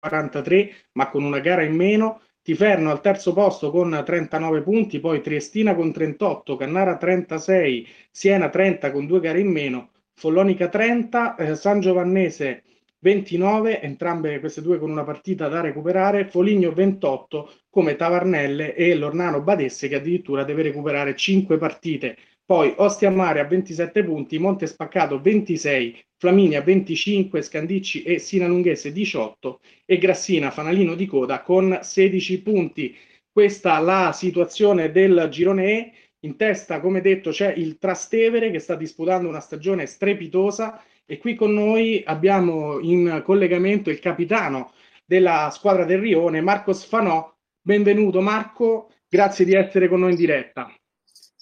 43, ma con una gara in meno. Tiferno al terzo posto con 39 punti, poi Triestina con 38, Cannara 36, Siena 30 con due gare in meno, Follonica 30, eh, San Giovannese 29, entrambe queste due con una partita da recuperare, Foligno 28 come Tavarnelle e l'Ornano Badesse che addirittura deve recuperare 5 partite. Poi Ostia Mare a 27 punti, Monte Spaccato 26, Flaminia 25, Scandicci e Sinalunghese 18 e Grassina Fanalino di coda con 16 punti. Questa la situazione del girone E. In testa, come detto, c'è il Trastevere che sta disputando una stagione strepitosa e qui con noi abbiamo in collegamento il capitano della squadra del Rione, Marco Sfanò. Benvenuto Marco, grazie di essere con noi in diretta.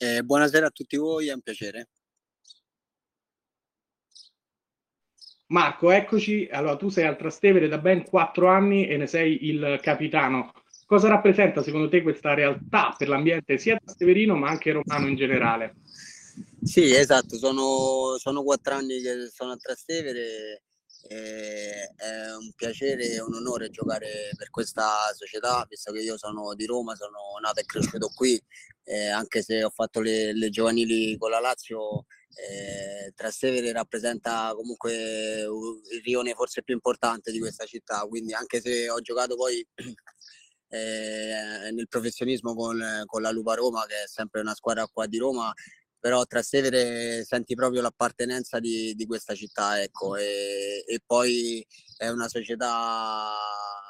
Eh, buonasera a tutti voi, è un piacere. Marco, eccoci. Allora, tu sei al Trastevere da ben quattro anni e ne sei il capitano. Cosa rappresenta secondo te questa realtà per l'ambiente sia trasteverino ma anche romano in generale? Sì, esatto, sono, sono quattro anni che sono a Trastevere e è un piacere e un onore giocare per questa società, visto che io sono di Roma, sono nato e cresciuto qui, eh, anche se ho fatto le, le giovanili con la Lazio, eh, Trastevere rappresenta comunque il rione forse più importante di questa città, quindi anche se ho giocato poi eh, nel professionismo con, con la Lupa Roma, che è sempre una squadra qua di Roma, però Trastevere senti proprio l'appartenenza di, di questa città, ecco, e, e, poi è una società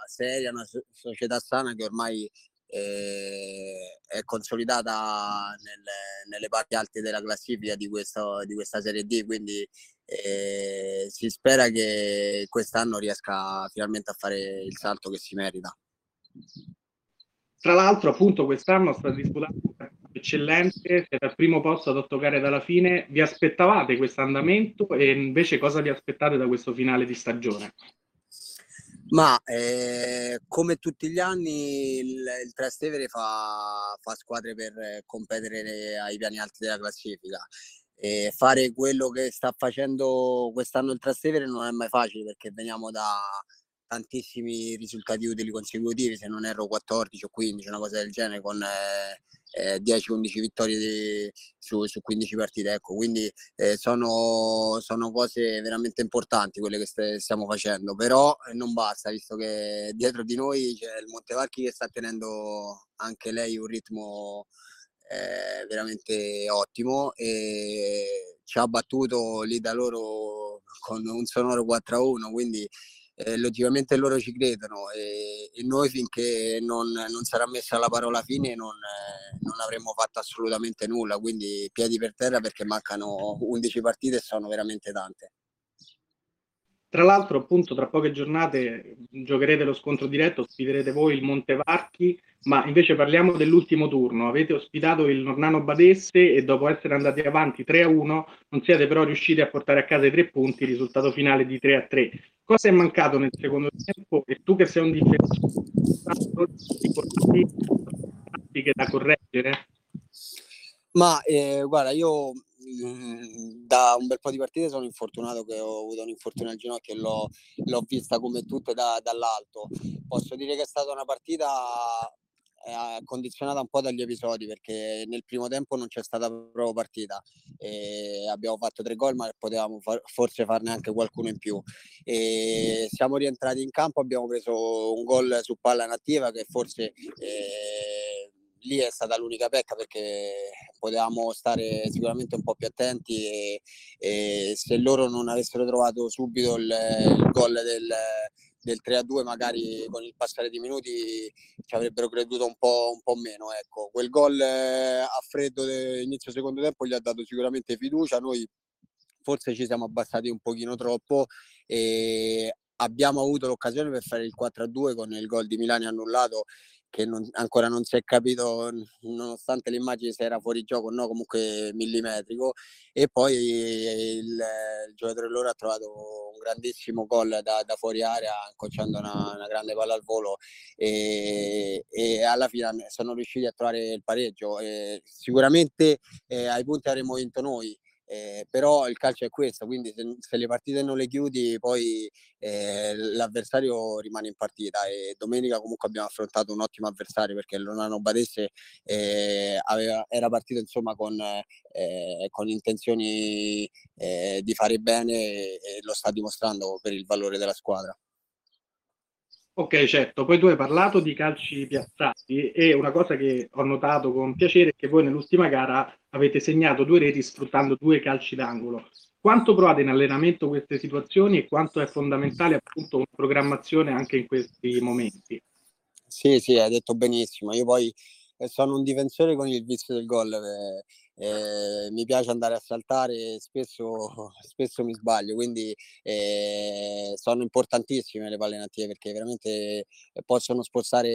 seria, una società sana che ormai eh, è consolidata nelle, nelle, parti alte della classifica di, questo, di questa Serie D, quindi eh, si spera che quest'anno riesca finalmente a fare il salto che si merita. Tra l'altro, appunto, quest'anno sta disputando eccellente, siete al primo posto ad otto gare dalla fine. Vi aspettavate questo andamento e invece cosa vi aspettate da questo finale di stagione? Ma eh, come tutti gli anni il, il Trastevere fa, fa squadre per competere ai piani alti della classifica. E fare quello che sta facendo quest'anno il Trastevere non è mai facile perché veniamo da tantissimi risultati utili consecutivi, se non erro 14 o 15, una cosa del genere, con eh, eh, 10-11 vittorie di, su, su, 15 partite. Ecco, quindi eh, sono, sono, cose veramente importanti quelle che st- stiamo facendo, però eh, non basta, visto che dietro di noi c'è il Montevarchi che sta tenendo anche lei un ritmo eh, veramente ottimo e ci ha battuto lì da loro con un sonoro 4-1, quindi eh, logicamente loro ci credono e, e noi finché non, non, sarà messa la parola fine non, eh, non, avremo fatto assolutamente nulla, quindi piedi per terra perché mancano 11 partite e sono veramente tante. Tra l'altro, appunto, tra poche giornate giocherete lo scontro diretto, ospiterete voi il Montevarchi, ma invece parliamo dell'ultimo turno. Avete ospitato il Nornano Badesse e dopo essere andati avanti 3-1 non siete però riusciti a portare a casa i tre punti, risultato finale di 3-3. Cosa è mancato nel secondo tempo? E tu che sei un difensore, che da correggere? Ma eh, guarda, io da un bel po' di partite sono infortunato che ho avuto un infortunio al ginocchio e l'ho, l'ho vista come tutte da, dall'alto. Posso dire che è stata una partita eh, condizionata un po' dagli episodi perché nel primo tempo non c'è stata proprio partita e abbiamo fatto tre gol ma potevamo far, forse farne anche qualcuno in più e siamo rientrati in campo abbiamo preso un gol su palla nativa che forse eh, lì è stata l'unica pecca perché potevamo stare sicuramente un po' più attenti e, e se loro non avessero trovato subito il, il gol del, del 3-2 magari con il passare di minuti ci avrebbero creduto un po', un po meno. Ecco. Quel gol eh, a freddo inizio secondo tempo gli ha dato sicuramente fiducia, noi forse ci siamo abbassati un pochino troppo e abbiamo avuto l'occasione per fare il 4-2 con il gol di Milani annullato che non, ancora non si è capito, nonostante l'immagine se era fuori gioco o no, comunque millimetrico. E poi il, il giocatore loro ha trovato un grandissimo gol da, da fuori area, incrociando una, una, grande palla al volo e, e, alla fine sono riusciti a trovare il pareggio. E sicuramente eh, ai punti avremmo vinto noi. Eh, però il calcio è questo, quindi se, se, le partite non le chiudi poi eh, l'avversario rimane in partita e domenica comunque abbiamo affrontato un ottimo avversario perché Lonano Badese eh, aveva, era partito insomma con, eh, con intenzioni eh, di fare bene e, e lo sta dimostrando per il valore della squadra. Ok, certo. Poi tu hai parlato di calci piazzati e una cosa che ho notato con piacere è che voi nell'ultima gara avete segnato due reti sfruttando due calci d'angolo. Quanto provate in allenamento queste situazioni e quanto è fondamentale appunto una programmazione anche in questi momenti? Sì, sì, hai detto benissimo. Io poi eh, sono un difensore con il vizio del gol. Eh, eh, mi piace andare a saltare spesso, spesso mi sbaglio, quindi eh, sono importantissime le palle inattive perché veramente possono spostare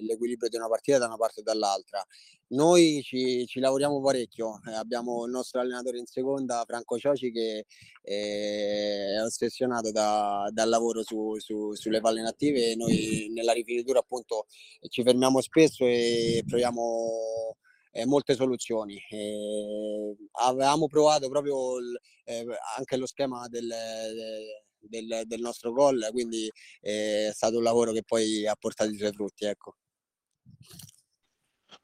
l'equilibrio di una partita da una parte e dall'altra. Noi ci, ci lavoriamo parecchio, eh, abbiamo il nostro allenatore in seconda, Franco Cioci, che eh, è ossessionato da, dal lavoro su, su, sulle palle inattive e noi nella rifinitura appunto ci fermiamo spesso e proviamo eh, molte soluzioni. Eh, avevamo provato proprio il, eh, anche lo schema del, del, del nostro gol, quindi è stato un lavoro che poi ha portato i suoi frutti. Ecco.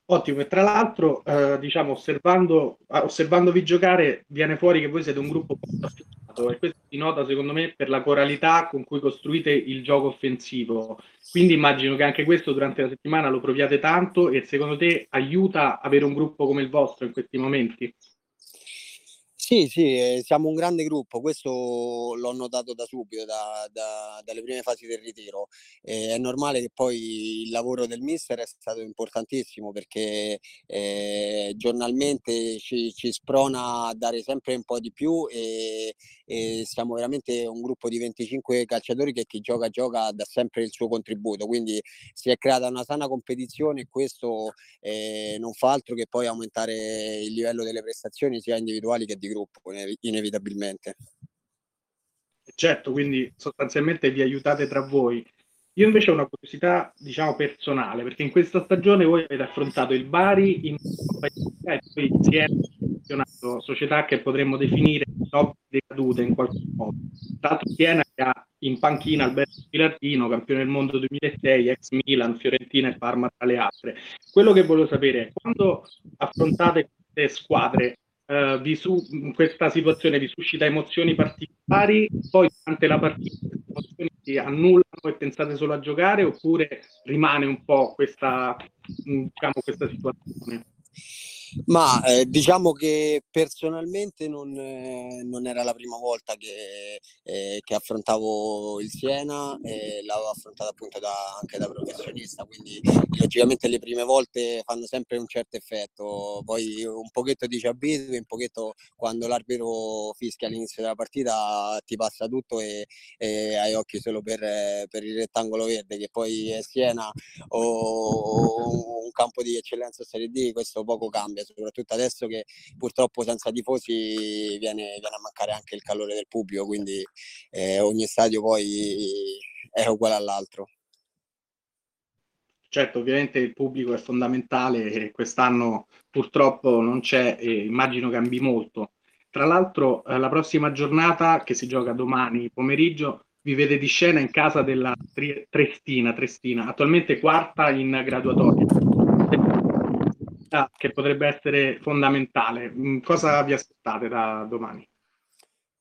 Ottimo, e tra l'altro, eh, diciamo, osservando, osservandovi giocare, viene fuori che voi siete un gruppo molto e questo si nota secondo me per la coralità con cui costruite il gioco offensivo. Quindi immagino che anche questo durante la settimana lo proviate tanto e secondo te aiuta avere un gruppo come il vostro in questi momenti? Sì, sì, eh, siamo un grande gruppo, questo l'ho notato da subito, da, da, dalle prime fasi del ritiro. Eh, è normale che poi il lavoro del mister è stato importantissimo perché eh, giornalmente ci, ci, sprona a dare sempre un po' di più e, e, siamo veramente un gruppo di 25 calciatori che chi gioca gioca dà sempre il suo contributo, quindi si è creata una sana competizione e questo eh, non fa altro che poi aumentare il livello delle prestazioni sia individuali che di gruppo inevitabilmente. Certo, quindi sostanzialmente vi aiutate tra voi. Io invece ho una curiosità, diciamo, personale, perché in questa stagione voi avete affrontato il Bari in e poi insieme campionato, società che potremmo definire top decadute in qualche modo. Tra l'altro Siena che ha in panchina Alberto Pilartino, campione del mondo 2006, ex Milan, Fiorentina e Parma tra le altre. Quello che volevo sapere è quando affrontate queste squadre Uh, vi su, questa situazione vi suscita emozioni particolari, poi durante la partita queste emozioni si annullano e pensate solo a giocare oppure rimane un po' questa, diciamo, questa situazione? Ma eh, diciamo che personalmente non, eh, non, era la prima volta che, eh, che affrontavo il Siena, l'avevo affrontata appunto da, anche da professionista, quindi logicamente le prime volte fanno sempre un certo effetto, poi un pochetto ti ci abitui, un pochetto quando l'arbitro fischia all'inizio della partita ti passa tutto e, e hai occhi solo per, per, il rettangolo verde che poi è Siena o, o un campo di eccellenza Serie D, questo poco cambia cambia, soprattutto adesso che purtroppo senza tifosi viene, viene a mancare anche il calore del pubblico, quindi eh, ogni stadio poi è uguale all'altro. Certo, ovviamente il pubblico è fondamentale e quest'anno purtroppo non c'è e immagino cambi molto. Tra l'altro eh, la prossima giornata che si gioca domani pomeriggio vi vede di scena in casa della Trestina, Trestina attualmente quarta in graduatoria che potrebbe essere fondamentale. Mm, cosa vi aspettate da domani?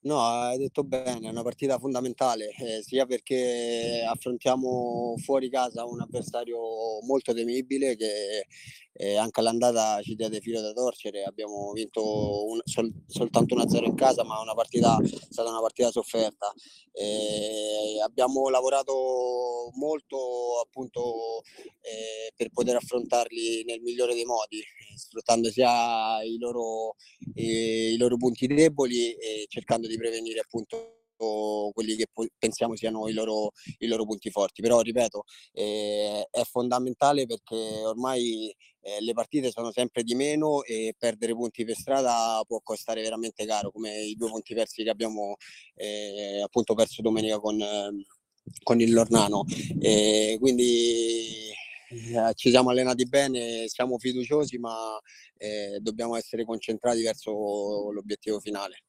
No, hai detto bene, è una partita fondamentale, eh, sia perché affrontiamo fuori casa un avversario molto temibile che eh, anche all'andata ci diede filo da torcere, abbiamo vinto un, sol, soltanto 1-0 in casa, ma una partita, è stata una partita sofferta. Eh, abbiamo lavorato molto appunto eh, per poter affrontarli nel migliore dei modi, sfruttando sia i loro, i loro punti deboli e cercando di prevenire appunto quelli che pensiamo siano i loro, i loro punti forti. Però, ripeto, eh, è fondamentale perché ormai eh, le partite sono sempre di meno e perdere punti per strada può costare veramente caro, come i due punti persi che abbiamo eh, appunto perso domenica con, con il Lornano. quindi eh, ci siamo allenati bene, siamo fiduciosi, ma eh, dobbiamo essere concentrati verso l'obiettivo finale.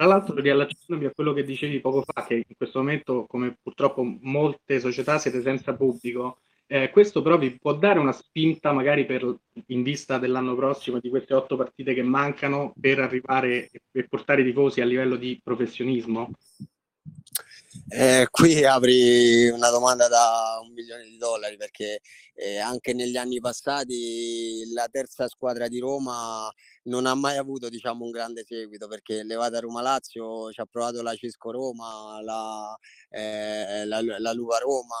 Tra l'altro, riallacciandomi a quello che dicevi poco fa, che in questo momento, come purtroppo molte società, siete senza pubblico, eh, questo però vi può dare una spinta magari per, in vista dell'anno prossimo, di queste otto partite che mancano, per arrivare e portare i tifosi a livello di professionismo? Eh, qui apri una domanda da un milione di dollari perché eh, anche negli anni passati la terza squadra di Roma non ha mai avuto diciamo, un grande seguito perché levata Roma-Lazio ci ha provato la Cisco Roma, la, eh, la, la Luva Roma,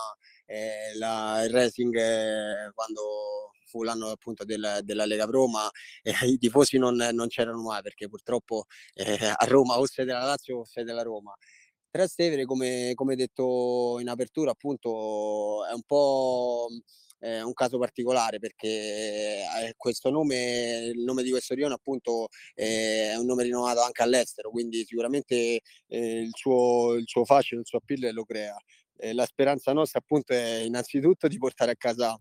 eh, la, il Racing eh, quando fu l'anno appunto del, della Lega Roma eh, i tifosi non, non, c'erano mai perché purtroppo eh, a Roma o sei della Lazio o sei della Roma. Trastevere, come, come detto in apertura, appunto è un po' eh, un caso particolare perché eh, questo nome, il nome di questo rione appunto eh, è un nome rinnovato anche all'estero, quindi sicuramente eh, il, suo, il suo fascino, il suo appeal lo crea. la speranza nostra appunto è innanzitutto di portare a casa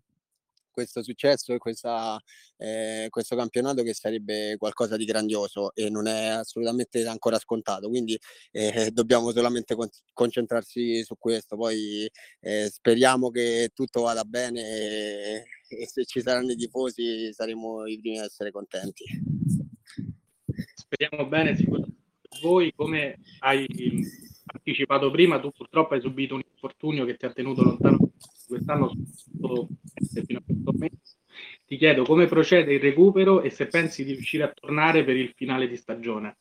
questo successo e questa, eh, questo campionato che sarebbe qualcosa di grandioso e non è assolutamente ancora scontato. Quindi eh, dobbiamo solamente con- concentrarsi su questo. Poi eh, speriamo che tutto vada bene e, e se ci saranno i tifosi saremo i primi ad essere contenti. Speriamo bene, sicuramente. Voi come hai anticipato prima, tu purtroppo hai subito un infortunio che ti ha tenuto lontano quest'anno fino a questo momento. Ti chiedo come procede il recupero e se pensi di riuscire a tornare per il finale di stagione.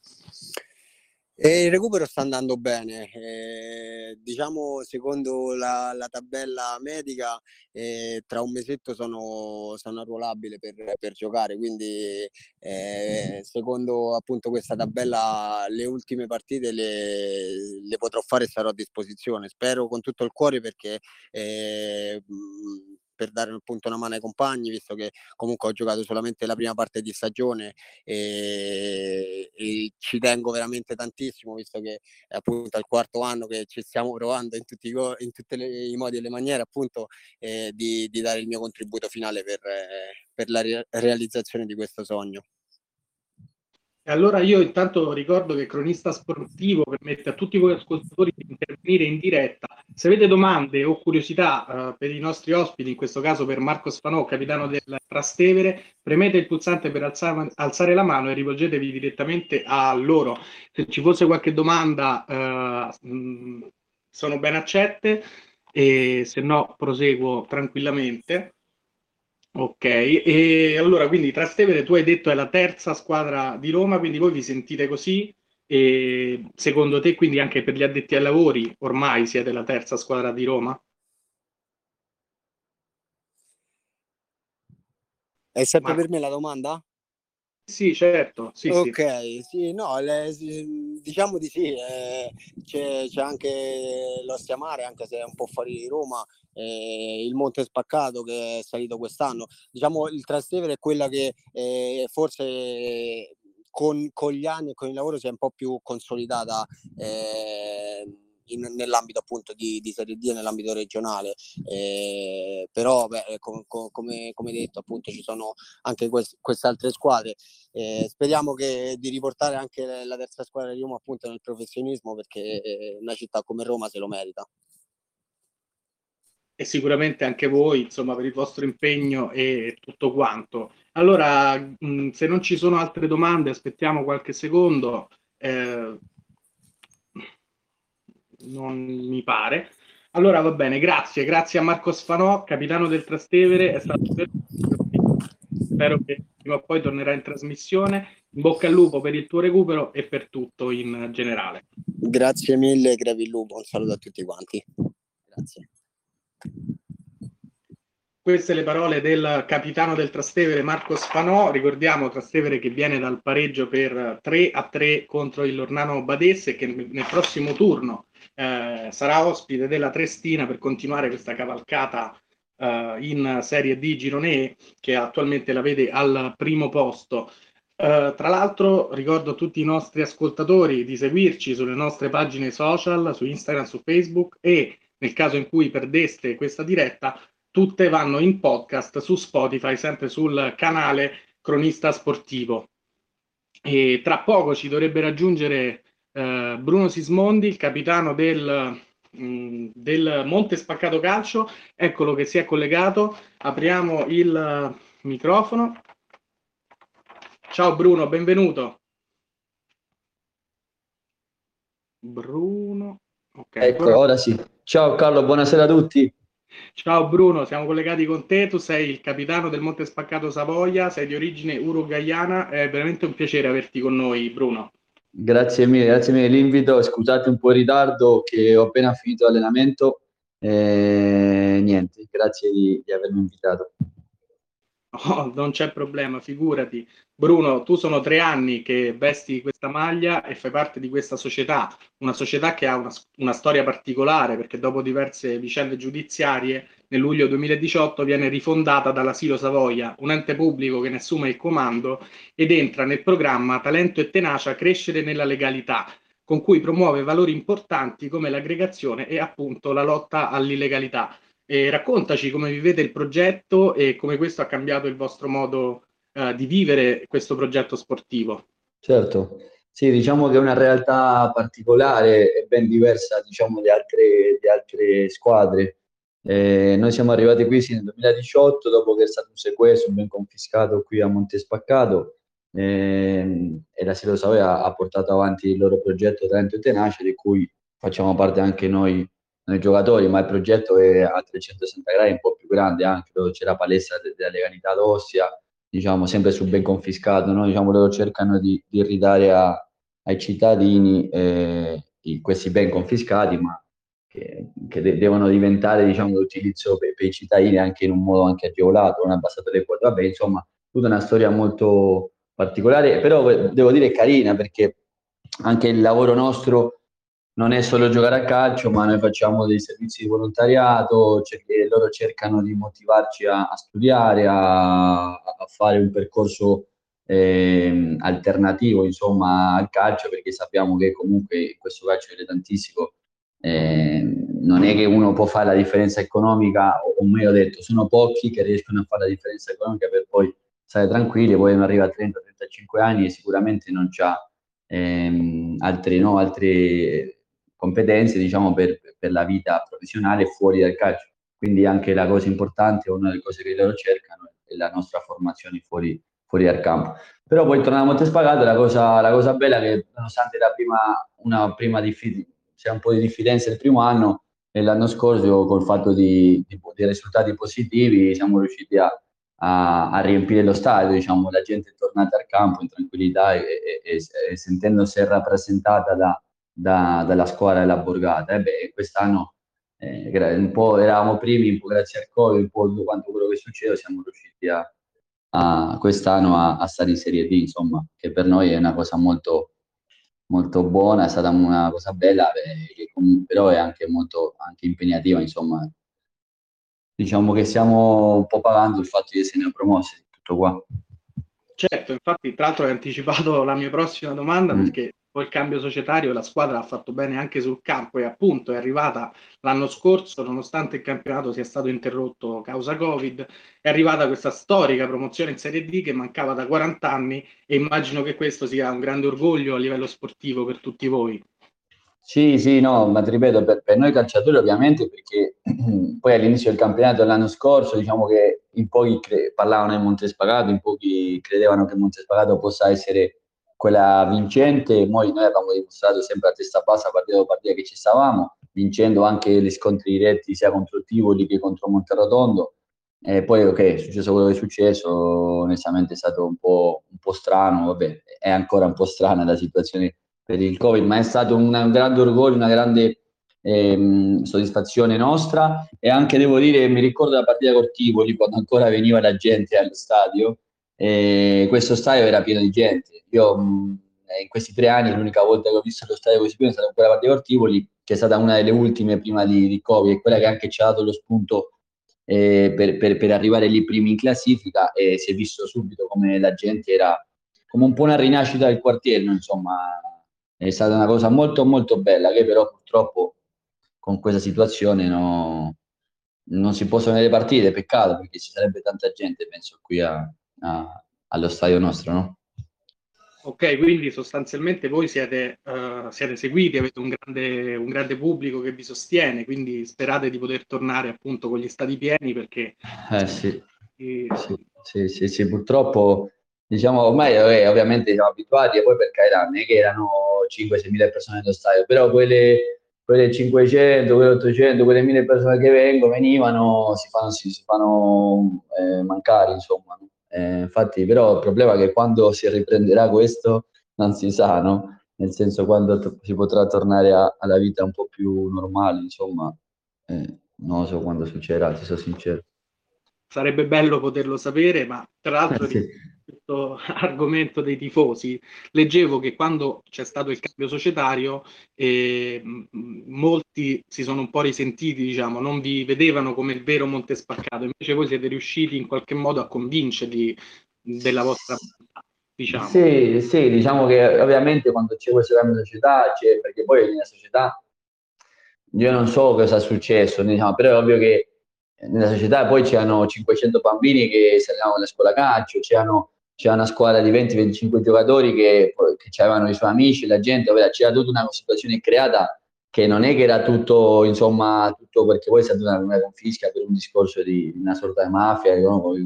E il recupero sta andando bene, eh, diciamo secondo la, la tabella medica eh, tra un mesetto sono, sono arruolabile per, per, giocare, quindi eh, secondo appunto questa tabella le ultime partite le, le, potrò fare e sarò a disposizione, spero con tutto il cuore perché eh, per dare appunto una mano ai compagni, visto che comunque ho giocato solamente la prima parte di stagione e, e ci tengo veramente tantissimo, visto che è appunto il quarto anno che ci stiamo provando in tutti, in tutti i modi e le maniere appunto eh, di, di, dare il mio contributo finale per, eh, per la re- realizzazione di questo sogno. E allora io intanto ricordo che Cronista Sportivo permette a tutti voi ascoltatori di intervenire in diretta. Se avete domande o curiosità uh, per i nostri ospiti, in questo caso per Marco Spanò, capitano del Trastevere, premete il pulsante per alzare, alzare la mano e rivolgetevi direttamente a loro. Se ci fosse qualche domanda uh, mh, sono ben accette e se no proseguo tranquillamente. Ok, e allora quindi Trastevere tu hai detto è la terza squadra di Roma, quindi voi vi sentite così e secondo te quindi anche per gli addetti ai lavori ormai siete la terza squadra di Roma? È sempre Ma... per me la domanda? Sì, certo. Sì, ok, sì. sì no, le, diciamo di sì. Eh, c'è, c'è, anche l'Ostia Mare, anche se è un po' fuori di Roma, eh, il Monte Spaccato che è salito quest'anno. Diciamo il Trastevere è quella che eh, forse con, con, gli anni e con il lavoro si è un po' più consolidata. Eh, in, nell'ambito appunto di, di, Serie D nell'ambito regionale. Eh, però, beh, com, com, come, come, detto, appunto ci sono anche quest, queste altre squadre. Eh, speriamo che, di riportare anche la terza squadra di Roma appunto nel professionismo perché eh, una città come Roma se lo merita. E sicuramente anche voi, insomma, per il vostro impegno e tutto quanto. Allora, mh, se non ci sono altre domande, aspettiamo qualche secondo. Eh, non mi pare. Allora va bene, grazie, grazie a Marco Sfanò, capitano del Trastevere, è stato spero che prima o poi tornerà in trasmissione. In bocca al lupo per il tuo recupero e per tutto in generale. Grazie mille, Gravi lupo, un saluto a tutti quanti. Grazie. Queste le parole del capitano del Trastevere Marco Sfanò. Ricordiamo Trastevere che viene dal pareggio per 3 a 3 contro il Lornano Badesse che nel prossimo turno eh, sarà ospite della Trestina per continuare questa cavalcata eh, in Serie D Girone E che attualmente la vede al primo posto. Uh, tra l'altro ricordo a tutti i nostri ascoltatori di seguirci sulle nostre pagine social, su Instagram, su Facebook e nel caso in cui perdeste questa diretta tutte vanno in podcast su Spotify, sempre sul canale Cronista Sportivo. E tra poco ci dovrebbe raggiungere eh, Bruno Sismondi, il capitano del, mh, mm, del Monte Spaccato Calcio. Eccolo che si è collegato. Apriamo il microfono. Ciao Bruno, benvenuto. Bruno. Okay, ecco, ora sì. Ciao Carlo, buonasera a tutti. Ciao Bruno, siamo collegati con te, tu sei il capitano del Monte Spaccato Savoia, sei di origine uruguayana, è veramente un piacere averti con noi Bruno. Grazie mille, grazie mille l'invito, scusate un po' il ritardo che ho appena finito l'allenamento, e niente, grazie di, di avermi invitato. Oh, non c'è problema, figurati. Bruno, tu sono tre anni che vesti questa maglia e fai parte di questa società, una società che ha una, una storia particolare perché dopo diverse vicende giudiziarie nel luglio 2018 viene rifondata dall'Asilo Savoia, un ente pubblico che ne assume il comando ed entra nel programma Talento e Tenacia Crescere nella legalità, con cui promuove valori importanti come l'aggregazione e appunto la lotta all'illegalità. E raccontaci come vivete il progetto e come questo ha cambiato il vostro modo uh, di vivere questo progetto sportivo. Certo, sì, diciamo che è una realtà particolare e ben diversa diciamo, di, altre, altre squadre. Eh, noi siamo arrivati qui sì, nel 2018 dopo che è stato un sequestro ben confiscato qui a Monte Spaccato eh, e la Silo Savoia ha portato avanti il loro progetto Talento e Tenace di cui facciamo parte anche noi noi giocatori, ma il progetto è a 360 gradi, un po' più grande anche, dove c'è la palestra della legalità d'Ossia, diciamo sempre su ben confiscato, no? diciamo, loro cercano di, di ridare a, ai cittadini eh, questi ben confiscati, ma che, che de- devono diventare diciamo, d'utilizzo per, per, i cittadini anche in un modo anche agevolato, non abbassato le quote, vabbè, insomma, tutta una storia molto particolare, però devo dire carina perché anche il lavoro nostro non è solo giocare a calcio, ma noi facciamo dei servizi di volontariato, cioè loro cercano di motivarci a, a studiare, a, a, fare un percorso eh, alternativo insomma, al calcio, perché sappiamo che comunque questo calcio è tantissimo. Eh, non è che uno può fare la differenza economica, o, o meglio detto, sono pochi che riescono a fare la differenza economica per poi stare tranquilli, poi uno arriva a 30-35 anni e sicuramente non ha ehm, altre, no, altre competenze diciamo, per, per, la vita professionale fuori dal calcio. Quindi anche la cosa importante, una delle cose che loro cercano è la nostra formazione fuori, fuori dal campo. Però poi tornando a Montespagato, la cosa, la cosa bella è che nonostante la prima, una prima diffid- c'è un po' di diffidenza il primo anno e l'anno scorso col fatto di, di, di risultati positivi siamo riusciti a, a, a, riempire lo stadio, diciamo, la gente è tornata al campo in tranquillità e, e, e sentendosi rappresentata da, da, dalla squadra della Borgata. E beh, quest'anno eh, un po' eravamo primi, un po' grazie al Covid, un po' tutto quanto quello che succede, siamo riusciti a, a quest'anno a, a, stare in Serie D, insomma, che per noi è una cosa molto, molto buona, è stata una cosa bella, eh, però è anche molto anche impegnativa, insomma. Diciamo che stiamo un po' pagando il fatto di essere promossi, tutto qua. Certo, infatti, tra l'altro hai anticipato la mia prossima domanda mm. perché poi il cambio societario la squadra ha fatto bene anche sul campo e appunto è arrivata l'anno scorso, nonostante il campionato sia stato interrotto causa Covid, è arrivata questa storica promozione in Serie D che mancava da 40 anni e immagino che questo sia un grande orgoglio a livello sportivo per tutti voi. Sì, sì, no, ma ti ripeto, per, per noi calciatori ovviamente, perché poi all'inizio del campionato dell'anno scorso, diciamo che in pochi cre- parlavano di Montespagato, in pochi credevano che Montespagato possa essere quella vincente, noi, noi abbiamo dimostrato sempre a testa bassa partita dopo partita che ci stavamo, vincendo anche gli scontri diretti sia contro Tivoli che contro Monterotondo. E poi ok, è successo quello che è successo, onestamente è stato un po', un po', strano, vabbè, è ancora un po' strana la situazione per il Covid, ma è stato un, grande orgoglio, una grande ehm, soddisfazione nostra e anche devo dire, mi ricordo la partita con Tivoli, quando ancora veniva la gente allo stadio, e questo stadio era pieno di gente. Io mh, in questi tre anni l'unica volta che ho visto lo stadio così pieno è stata quella partita Tivoli, che è stata una delle ultime prima di, di Covid, e quella che anche ci ha dato lo spunto eh, per, per, per, arrivare lì primi in classifica e si è visto subito come la gente era come un po' una rinascita del quartiere, insomma è stata una cosa molto molto bella che però purtroppo con questa situazione no, non si possono vedere partite, peccato perché ci sarebbe tanta gente, penso, qui a, a, allo stadio nostro, no? Ok, quindi sostanzialmente voi siete, uh, siete seguiti, avete un grande, un grande, pubblico che vi sostiene, quindi sperate di poter tornare appunto con gli stati pieni perché... Eh sì, e... sì, sì, sì, sì, purtroppo diciamo ormai eh, ovviamente siamo abituati e poi per carità non è che erano 5-6 mila persone nello stadio, però quelle, quelle 500, quelle 800, quelle 1000 persone che vengono, venivano, si fanno, si, si fanno eh, mancare insomma. Eh, infatti, però il problema è che quando si riprenderà questo non si sa, no? Nel senso quando t- si potrà tornare a- alla vita un po' più normale, insomma, eh, non so quando succederà, ti sono sincero. Sarebbe bello poterlo sapere, ma tra l'altro sì questo argomento dei tifosi, leggevo che quando c'è stato il cambio societario eh, molti si sono un po' risentiti, diciamo, non vi vedevano come il vero Montespaccato, invece voi siete riusciti in qualche modo a convincerli della vostra diciamo. Sì, sì, diciamo che ovviamente quando c'è questo cambio di società, c'è, perché poi nella società io non so cosa è successo, diciamo, però è ovvio che nella società poi c'erano 500 bambini che salivano alla scuola calcio, c'erano c'era una squadra di 20-25 giocatori che, che avevano i suoi amici, la gente, c'era tutta una situazione creata che non è che era tutto, insomma, tutto perché poi è stata una, una confisca per un discorso di una sorta di mafia, no? con,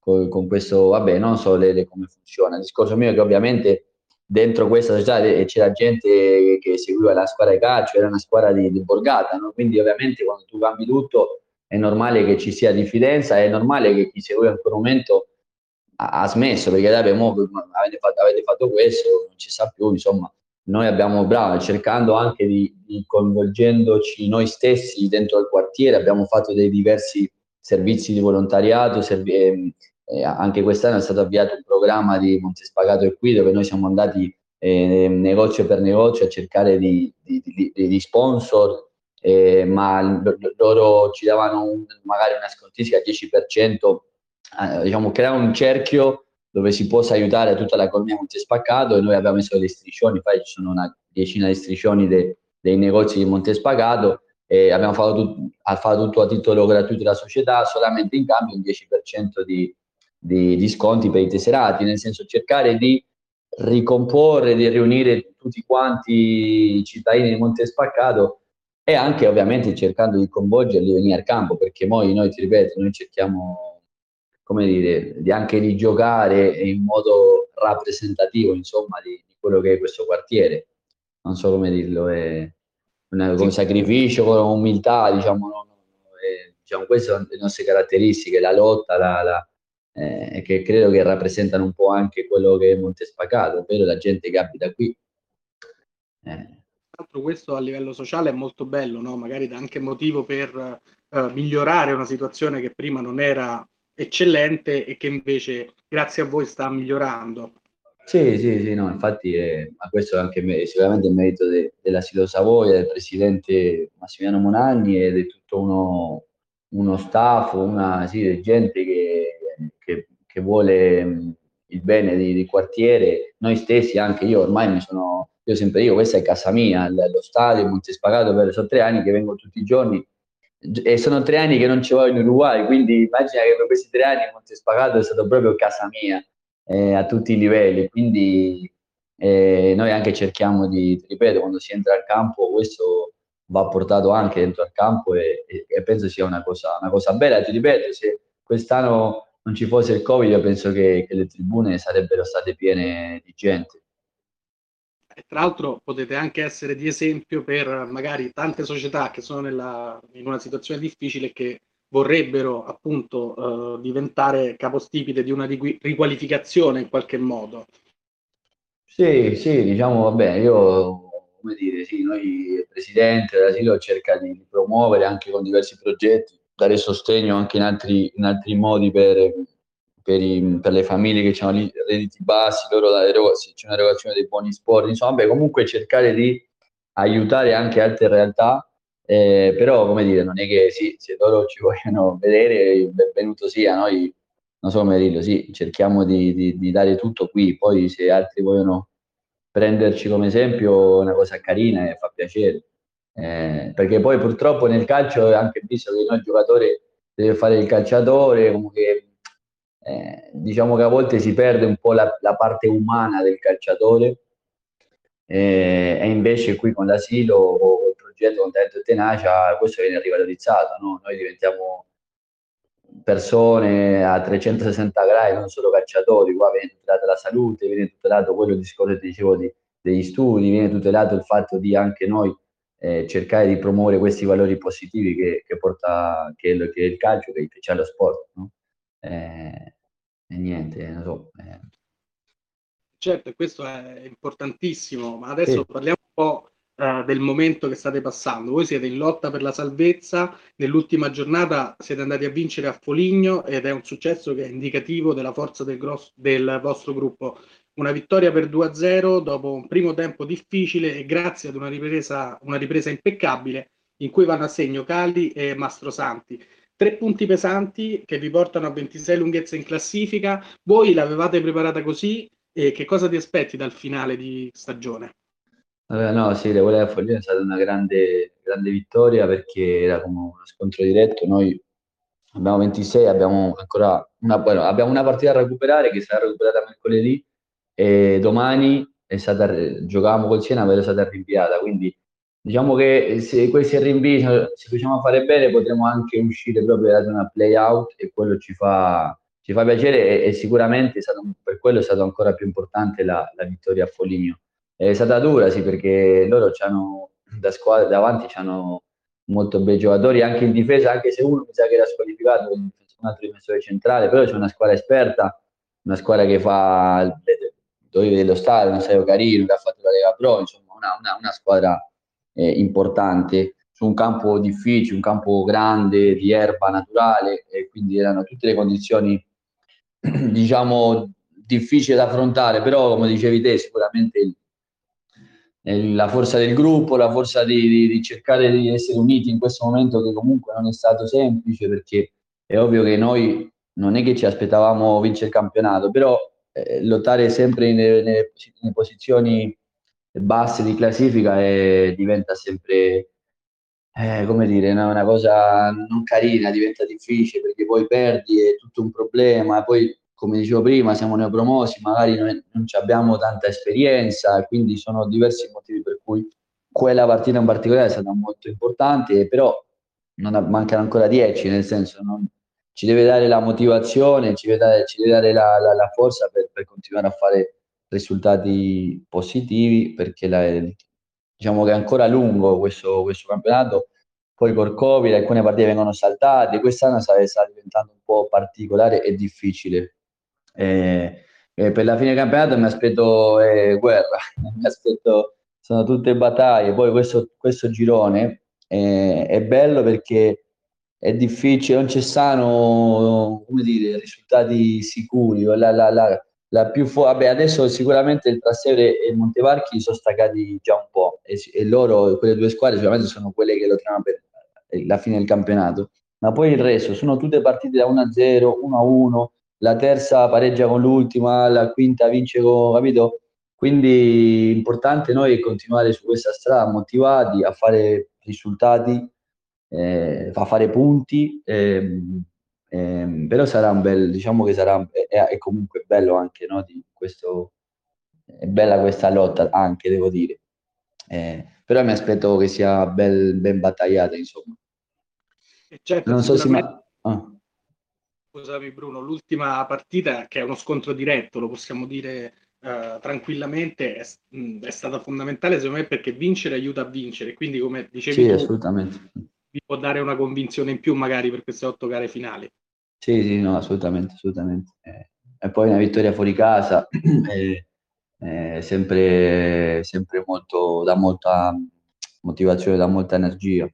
con, con, questo, vabbè, non so le, le, come funziona. Il discorso mio è che ovviamente dentro questa società c'era gente che seguiva la squadra di calcio, era una squadra di, di borgata, no? quindi ovviamente quando tu cambi tutto è normale che ci sia diffidenza, è normale che chi seguiva in quel momento ha, smesso perché dai, avete, fatto, avete fatto questo, non ci sa più, insomma, noi abbiamo, bravo, cercando anche di, di, coinvolgendoci noi stessi dentro il quartiere, abbiamo fatto dei diversi servizi di volontariato, servi, eh, eh, anche quest'anno è stato avviato un programma di Montespagato e qui dove noi siamo andati eh, negozio per negozio a cercare di, di, di sponsor, eh, ma loro ci davano un, magari una scontistica al 10% eh, diciamo, creare un cerchio dove si possa aiutare tutta l'economia Montespaccato e noi abbiamo messo delle striscioni, poi ci sono una decina di striscioni de, dei negozi di Montespaccato e abbiamo fatto, tut, fatto, tutto a titolo gratuito della società, solamente in cambio un 10% di, di, di sconti per i tesserati, nel senso cercare di ricomporre, di riunire tutti quanti i cittadini di Montespaccato e anche ovviamente cercando di coinvolgerli, venire al campo, perché noi, noi ti ripeto, noi cerchiamo come dire, di anche di giocare in modo rappresentativo, insomma, di, di, quello che è questo quartiere. Non so come dirlo, è una, con sacrificio, con umiltà, diciamo, no, è, diciamo, queste sono le nostre caratteristiche, la lotta, la, la, eh, che credo che rappresentano un po' anche quello che è Montespaccato, ovvero la gente che abita qui. Eh. Questo a livello sociale è molto bello, no? magari dà anche motivo per uh, migliorare una situazione che prima non era eccellente e che invece grazie a voi sta migliorando. Sì, sì, sì, no, infatti eh, ma questo è anche me, sicuramente il merito de, della Silo Savoia, del presidente Massimiliano Monagni e di tutto uno, uno staff, una sì, gente che, che, che vuole mh, il bene di, di, quartiere, noi stessi, anche io ormai mi sono, io sempre io, questa è casa mia, lo stadio, Montespagato per sono tre anni che vengo tutti i giorni e sono tre anni che non ci voglio in Uruguay, quindi immagina che per questi tre anni Montespagato è stato proprio casa mia eh, a tutti i livelli, quindi eh, noi anche cerchiamo di, ripeto, quando si entra al campo, questo va portato anche dentro al campo e, e, e penso sia una cosa, una cosa, bella, ti ripeto, se quest'anno non ci fosse il Covid, io penso che, che le tribune sarebbero state piene di gente e tra l'altro potete anche essere di esempio per magari tante società che sono nella, in una situazione difficile e che vorrebbero appunto uh, diventare capostipite di una riqualificazione in qualche modo. Sì, sì, diciamo, vabbè, io come dire, sì, noi il presidente dell'asilo cerca di promuovere anche con diversi progetti, dare sostegno anche in altri, in altri modi per per, i, per, le famiglie che hanno redditi bassi, loro c'è un'erogazione dei buoni sport, insomma, beh, comunque cercare di aiutare anche altre realtà, eh, però come dire, non è che sì, se loro ci vogliono vedere, benvenuto sia, noi non so come dirlo, sì, cerchiamo di, di, di dare tutto qui, poi se altri vogliono prenderci come esempio una cosa carina e fa piacere. Eh, perché poi purtroppo nel calcio è anche visto che il giocatore deve fare il calciatore, comunque eh, diciamo che a volte si perde un po' la, la parte umana del calciatore eh, e invece qui con l'asilo o il progetto con talento e tenacia questo viene rivalorizzato, no? noi diventiamo persone a 360 gradi, non solo calciatori, qua viene tutelata la salute, viene tutelato quello discorso che dicevo di, degli studi, viene tutelato il fatto di anche noi eh, cercare di promuovere questi valori positivi che, che porta che, che il calcio, che, che c'è lo sport. No? Eh, e niente, non so. Eh. Certo, questo è importantissimo, ma adesso sì. parliamo un po' eh, del momento che state passando. Voi siete in lotta per la salvezza, nell'ultima giornata siete andati a vincere a Foligno ed è un successo che è indicativo della forza del, grosso, del vostro gruppo. Una vittoria per 2-0 dopo un primo tempo difficile e grazie ad una ripresa, una ripresa impeccabile in cui vanno a segno Cali e Mastrosanti. Tre punti pesanti che vi portano a 26 lunghezze in classifica. Voi l'avevate preparata così e che cosa ti aspetti dal finale di stagione? Allora, no, sì, la Volevo Foglio è stata una grande, grande vittoria perché era come uno scontro diretto. Noi abbiamo 26, abbiamo ancora una, bueno, abbiamo una partita da recuperare che sarà recuperata mercoledì e domani è stata, giocavamo col Siena, ma è stata rinviata. Quindi diciamo che se questi rinvii, se riusciamo a fare bene, potremo anche uscire proprio da una play out e quello ci fa, ci fa piacere e, e sicuramente stato, per quello è stato ancora più importante la, la vittoria a Foligno. È stata dura, sì, perché loro hanno da squadra davanti hanno molto bei giocatori, anche in difesa, anche se uno mi sa che era squalificato, un altro difensore centrale, però c'è una squadra esperta, una squadra che fa dovevi dello stadio, un stadio carino, che ha fatto la Lega Pro, insomma una, una, una squadra eh, importante su un campo difficile, un campo grande, di erba naturale, e quindi erano tutte le condizioni, diciamo, difficili da affrontare, però come dicevi te, sicuramente la forza del gruppo, la forza di, di, di, cercare di essere uniti in questo momento che comunque non è stato semplice, perché è ovvio che noi non è che ci aspettavamo vincere il campionato, però eh, lottare sempre nelle, posizioni basse di classifica e diventa sempre, eh, come dire, no? una cosa non carina, diventa difficile perché poi perdi, è tutto un problema, poi come dicevo prima siamo neopromosi, magari noi non abbiamo tanta esperienza, quindi sono diversi motivi per cui quella partita in particolare è stata molto importante, però non mancano ancora dieci, nel senso non, ci deve dare la motivazione, ci deve dare, ci deve dare la, la, la, forza per, per, continuare a fare risultati positivi perché la, diciamo che è ancora lungo questo, questo campionato poi col Covid alcune partite vengono saltate, quest'anno sta, sta diventando un po' particolare e difficile. Eh, eh, per la fine del campionato mi aspetto eh, guerra, mi aspetto, sono tutte battaglie, poi questo, questo girone eh, è bello perché è difficile, non ci stanno come dire, risultati sicuri. La, la, la, la più fu- vabbè, adesso sicuramente il Trastevere e il Montevarchi sono staccati già un po' e, e, loro, quelle due squadre, sicuramente sono quelle che lotteranno per la fine del campionato. Ma poi il resto sono tutte partite da 1-0, 1-1, la terza pareggia con l'ultima, la quinta vince con, capito? Quindi importante noi continuare su questa strada, motivati a fare risultati eh, fa fare punti, ehm, ehm, però sarà un bel, diciamo che sarà, è, è comunque bello anche, no, di questo, è bella questa lotta anche, devo dire. Eh, però mi aspetto che sia bel, ben battagliata, insomma. Certo, non so se ma... ah. Scusami Bruno, l'ultima partita che è uno scontro diretto, lo possiamo dire uh, tranquillamente, è, è, stata fondamentale secondo me perché vincere aiuta a vincere, quindi come dicevi sì, tu, assolutamente vi può dare una convinzione in più magari per queste otto gare finali. Sì, sì, no, assolutamente, assolutamente. Eh, e poi una vittoria fuori casa è, è sempre, sempre molto, da molta motivazione, da molta energia.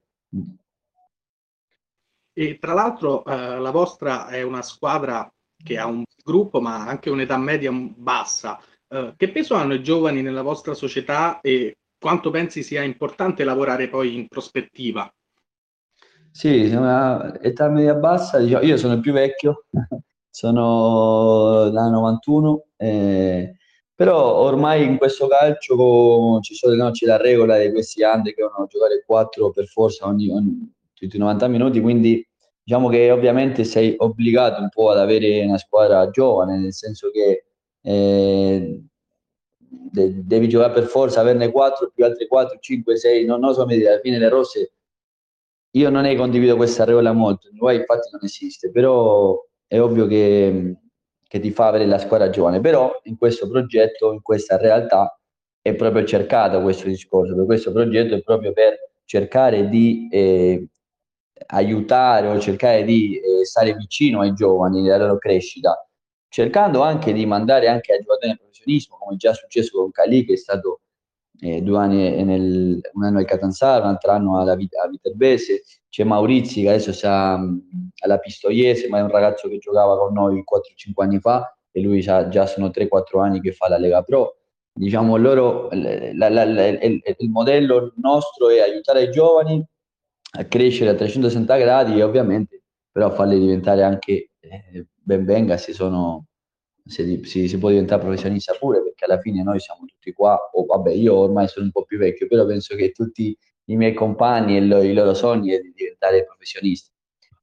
E tra l'altro eh, la vostra è una squadra che ha un gruppo ma anche un'età media bassa. Eh, che peso hanno i giovani nella vostra società e quanto pensi sia importante lavorare poi in prospettiva? Sì, una età media bassa, diciamo, io sono il più vecchio, sono da 91, eh, Però ormai in questo calcio ci sono no, c'è la regola di questi anni che devono giocare 4 per forza ogni, ogni, tutti i 90 minuti, quindi diciamo che ovviamente sei obbligato un po' ad avere una squadra giovane, nel senso che eh, de- devi giocare per forza, averne 4 più altri 4, 5, 6, non, non so alla fine le rosse io non ne condivido questa regola molto, in infatti non esiste, però è ovvio che, che ti fa avere la squadra giovane, però in questo progetto, in questa realtà è proprio cercato questo discorso, per questo progetto è proprio per cercare di eh, aiutare o cercare di eh, stare vicino ai giovani nella loro crescita, cercando anche di mandare anche ai giocatori nel professionismo, come già successo con Cali, che è stato eh, due anni nel, un anno al Catanzaro, un altro anno alla, alla Viterbese, c'è Maurizi che adesso sta alla Pistoiese, ma è un ragazzo che giocava con noi 4-5 anni fa e lui già, già sono 3-4 anni che fa la Lega Pro. Diciamo loro, la, la, la, il, il modello nostro è aiutare i giovani a crescere a 360 gradi e ovviamente però farli diventare anche eh, ben venga se sono se si, si, può diventare professionista pure perché alla fine noi siamo tutti qua o vabbè io ormai sono un po' più vecchio però penso che tutti i miei compagni e lo, i loro sogni è di diventare professionisti.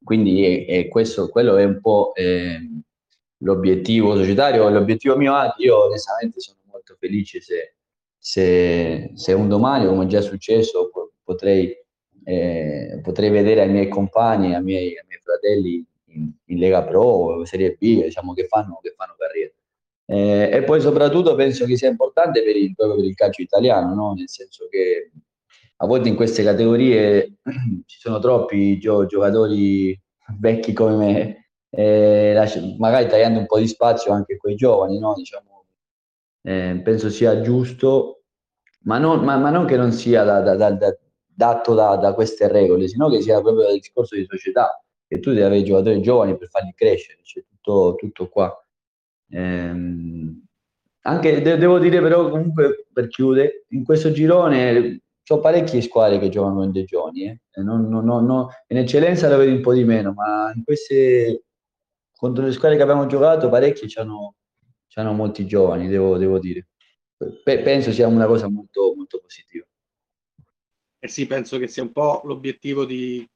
Quindi è, è questo quello è un po' eh, l'obiettivo societario l'obiettivo mio anche io onestamente sono molto felice se, se, se un domani come già è successo potrei eh, potrei vedere ai miei compagni, ai miei, ai miei fratelli in, Lega Pro Serie B, diciamo che fanno, che fanno carriera. Eh, e poi soprattutto penso che sia importante per il, proprio per il calcio italiano, no? nel senso che a volte in queste categorie ci sono troppi gio- giocatori vecchi come me, eh, magari tagliando un po' di spazio anche a quei giovani, no? diciamo, eh, penso sia giusto, ma non, ma, ma non, che non sia da, da, da, dato da, queste regole, sino che sia proprio il discorso di società, che tu devi avere giocatori giovani per farli crescere, c'è tutto, tutto qua. Ehm, anche de- devo dire però comunque per chiudere, in questo girone sono parecchie squadre che giocano con dei giovani, eh. non, non, non, in eccellenza la vedi un po' di meno, ma in queste contro le squadre che abbiamo giocato parecchie c'hanno, c'hanno molti giovani, devo, devo dire. Pe- penso sia una cosa molto, molto positiva. Eh sì, penso che sia un po' l'obiettivo di,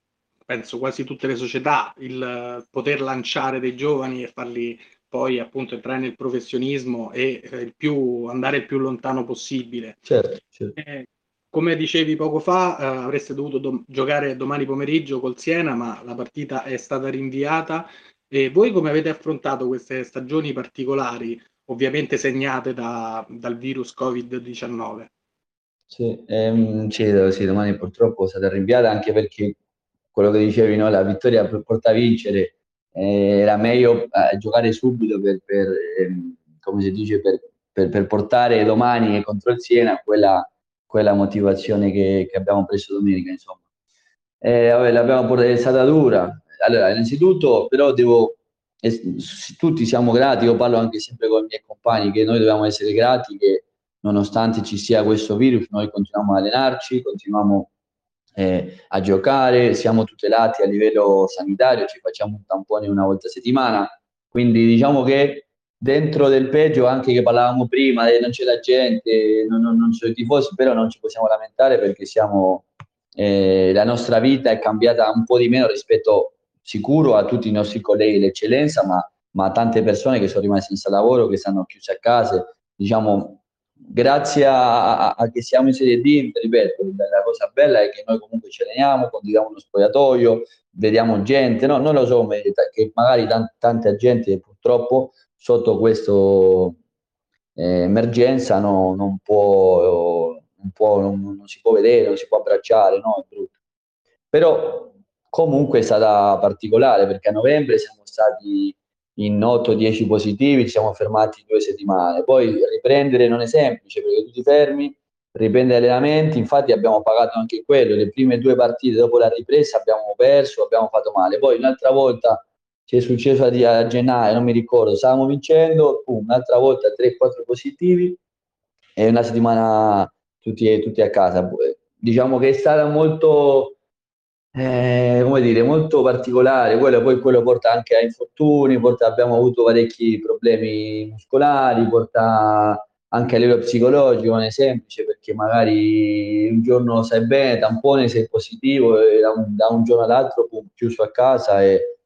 penso, quasi tutte le società, il poter lanciare dei giovani e farli poi appunto entrare nel professionismo e eh, il più, andare il più lontano possibile. Certo, certo. Eh, come dicevi poco fa, eh, avreste dovuto do- giocare domani pomeriggio col Siena, ma la partita è stata rinviata. E voi come avete affrontato queste stagioni particolari, ovviamente segnate da, dal virus Covid-19? Sì, ehm, sì, sì, domani purtroppo è stata rinviata anche perché quello che dicevi, no, la vittoria porta a vincere, eh, era meglio eh, giocare subito per, per ehm, come si dice, per, per, per, portare domani contro il Siena quella, quella motivazione che, che, abbiamo preso domenica, insomma. Eh, vabbè, l'abbiamo portata, è stata dura. Allora, innanzitutto, però devo, tutti siamo grati, io parlo anche sempre con i miei compagni, che noi dobbiamo essere grati che nonostante ci sia questo virus, noi continuiamo ad allenarci, continuiamo eh, a giocare, siamo tutelati a livello sanitario, ci facciamo un tampone una volta a settimana, quindi diciamo che dentro del peggio, anche che parlavamo prima, eh, non c'è la gente, non, non, non sono i tifosi, però non ci possiamo lamentare perché siamo, eh, la nostra vita è cambiata un po' di meno rispetto sicuro a tutti i nostri colleghi d'eccellenza, ma, ma a tante persone che sono rimaste senza lavoro, che stanno chiuse a casa, diciamo grazie a, a, che siamo in Serie D, ripeto, la cosa bella è che noi comunque ci alleniamo, condividiamo uno spogliatoio, vediamo gente, no, non lo so, che magari t- tanta gente purtroppo sotto questa eh, emergenza no, non, può, non, può non, non, si può vedere, non si può abbracciare, no? Però comunque è stata particolare perché a novembre siamo stati in 8-10 positivi, ci siamo fermati due settimane. Poi riprendere non è semplice perché tu ti fermi, riprendere allenamenti, infatti abbiamo pagato anche quello, le prime due partite dopo la ripresa abbiamo perso, abbiamo fatto male. Poi un'altra volta ci è successo a, a gennaio, non mi ricordo, stavamo vincendo, pum, un'altra volta 3-4 positivi e una settimana tutti, tutti a casa. Diciamo che è stata molto eh, come dire, molto particolare, quello poi quello porta anche a infortuni, porta, abbiamo avuto parecchi problemi muscolari, porta anche a livello psicologico non è semplice perché magari un giorno sai bene, tampone sei positivo e da un, da un giorno all'altro pum, chiuso a casa e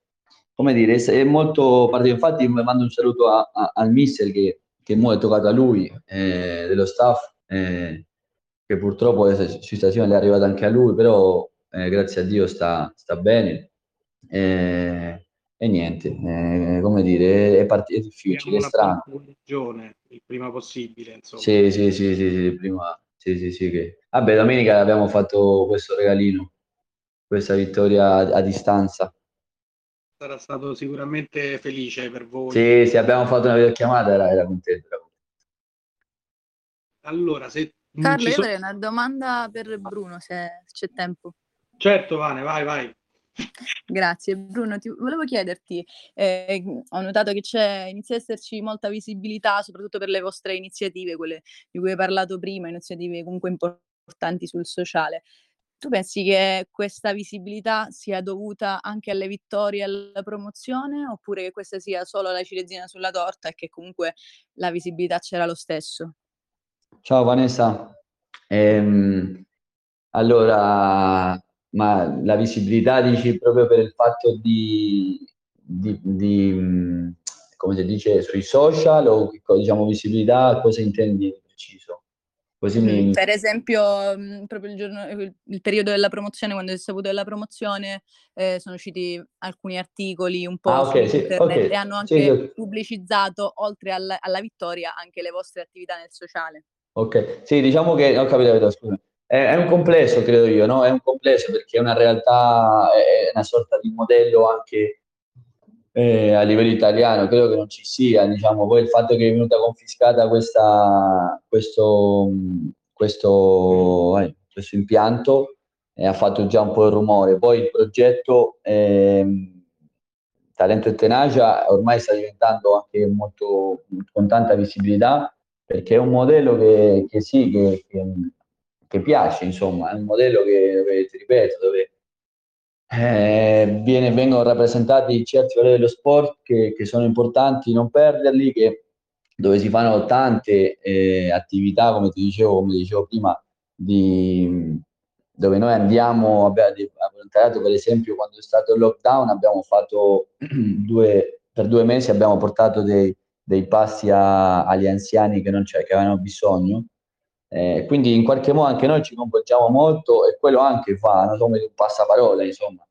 come dire, è molto partito. Infatti mando un saluto a, a, al mister che, che è toccato a lui, eh, dello staff, eh, che purtroppo la situazione è arrivata anche a lui, però eh, grazie a Dio sta, sta bene. Eh, e niente, eh, come dire, è, part- è difficile, è strano. Il prima possibile, insomma. Sì, sì, sì, sì, sì, prima, sì, sì, sì, che... Vabbè, domenica abbiamo fatto questo regalino, questa vittoria a, a distanza. Sarà stato sicuramente felice per voi. Sì, sì, abbiamo fatto una videochiamata, era, era contento. Era contento. Allora, se... Carlo, io avrei una domanda per Bruno, se c'è tempo. Certo, Vane, vai, vai. Grazie Bruno, ti volevo chiederti, eh, ho notato che c'è, inizia ad esserci molta visibilità soprattutto per le vostre iniziative, quelle di cui hai parlato prima, iniziative comunque importanti sul sociale. Tu pensi che questa visibilità sia dovuta anche alle vittorie e alla promozione oppure che questa sia solo la ciliegina sulla torta e che comunque la visibilità c'era lo stesso? Ciao Vanessa, ehm, allora ma la visibilità dici proprio per il fatto di, di, di come si dice, sui social o diciamo visibilità, cosa intendi di preciso? Così mi... Per esempio, proprio il, giorno, il, periodo della promozione, quando si è saputo della promozione, eh, sono usciti alcuni articoli un po' ah, okay, su internet okay. e hanno anche sì, pubblicizzato, oltre alla, alla, vittoria, anche le vostre attività nel sociale. Ok, sì, diciamo che ho capito, scusa è, un complesso, credo io, no? È un complesso perché è una realtà, è una sorta di modello anche eh, a livello italiano, credo che non ci sia, diciamo, poi il fatto che è venuta confiscata questa, questo, questo, eh, questo impianto eh, ha fatto già un po' il rumore, poi il progetto ehm, Talento e Tenacia ormai sta diventando anche molto, con tanta visibilità perché è un modello che, che sì, che, che che piace, insomma, è un modello che, dove, ti ripeto, dove eh, viene, vengono rappresentati certi valori dello sport che, che, sono importanti non perderli, che, dove si fanno tante eh, attività, come ti dicevo, come dicevo prima, di, dove noi andiamo, abbiamo, volontariato per esempio quando è stato il lockdown, abbiamo fatto due, per due mesi abbiamo portato dei, dei pasti a, agli anziani che, non c'è, che avevano bisogno eh, quindi in qualche modo anche noi ci coinvolgiamo molto e quello anche fa una come un passaparola, insomma.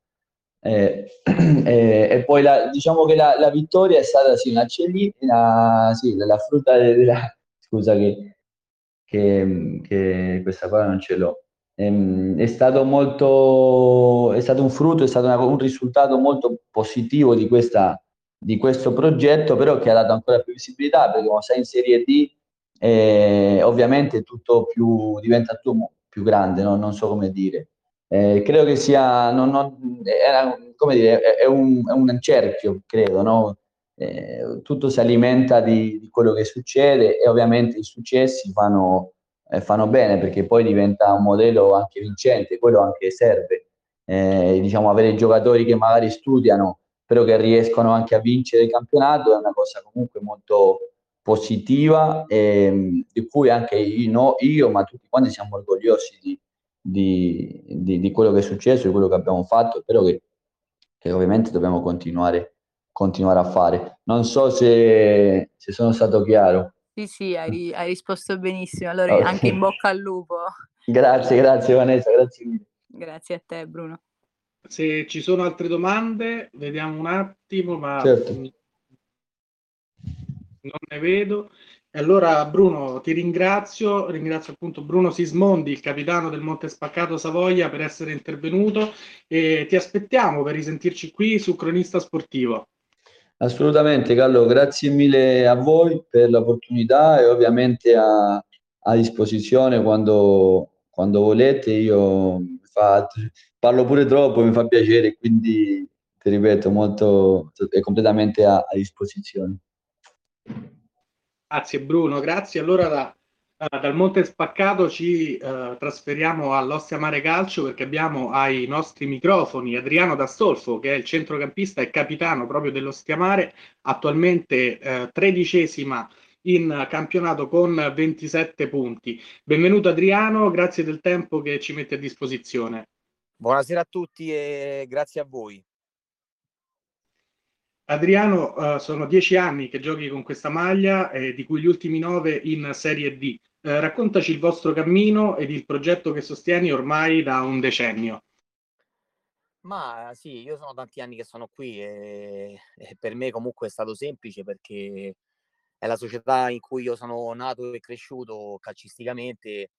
Eh, eh, e poi la, diciamo che la, la, vittoria è stata sì, una cellina, sì, la frutta della... Scusa che, che, che questa parola non ce l'ho. Ehm, è stato molto, è stato un frutto, è stato una, un risultato molto positivo di, questa, di questo progetto, però che ha dato ancora più visibilità perché quando sei in Serie D eh, ovviamente tutto più, diventa tutto più grande, no? non so come dire. Eh, credo che sia, non, non, era, come dire, è, un, è un cerchio, credo, no? eh, tutto si alimenta di, di, quello che succede e ovviamente i successi fanno, eh, fanno, bene perché poi diventa un modello anche vincente, quello anche serve. Diciamo, avere giocatori che magari studiano però che riescono anche a vincere il campionato è una cosa comunque molto, positiva e, di cui anche io, no, io, ma tutti quanti siamo orgogliosi di, di, di, di, quello che è successo, di quello che abbiamo fatto, però che, che ovviamente dobbiamo continuare, continuare, a fare. Non so se, se, sono stato chiaro. Sì, sì, hai, hai risposto benissimo. Allora, okay. anche in bocca al lupo. Grazie, grazie Vanessa, grazie mille. Grazie a te Bruno. Se ci sono altre domande, vediamo un attimo, ma certo non ne vedo. E allora Bruno ti ringrazio, ringrazio appunto Bruno Sismondi, il capitano del Monte Spaccato Savoia, per essere intervenuto e ti aspettiamo per risentirci qui su Cronista Sportivo. Assolutamente Carlo, grazie mille a voi per l'opportunità e ovviamente a, a disposizione quando, quando volete. Io fa, parlo pure troppo, mi fa piacere, quindi ti ripeto, molto, è completamente a, a disposizione. Grazie Bruno, grazie. Allora da, uh, dal Monte Spaccato ci uh, trasferiamo all'Ostia Mare Calcio perché abbiamo ai nostri microfoni Adriano D'Astolfo che è il centrocampista e capitano proprio dell'Ostia Mare, attualmente uh, tredicesima in campionato con 27 punti. Benvenuto Adriano, grazie del tempo che ci mette a disposizione. Buonasera a tutti e grazie a voi. Adriano, uh, sono dieci anni che giochi con questa maglia, eh, di cui gli ultimi nove in Serie D. Eh, raccontaci il vostro cammino ed il progetto che sostieni ormai da un decennio. Ma sì, io sono tanti anni che sono qui e, e per me comunque è stato semplice perché è la società in cui io sono nato e cresciuto calcisticamente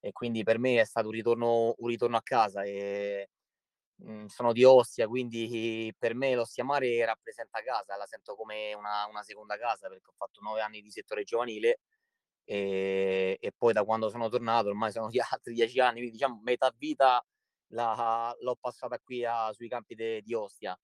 e quindi per me è stato un ritorno, un ritorno a casa e Mhmm, sono di Ostia, quindi per me l'Ostia Mare rappresenta casa, la sento come una, una seconda casa perché ho fatto nove anni di settore giovanile e, e, poi da quando sono tornato ormai sono di altri dieci anni, quindi diciamo metà vita la, l'ho passata qui a, sui campi de, di Ostia.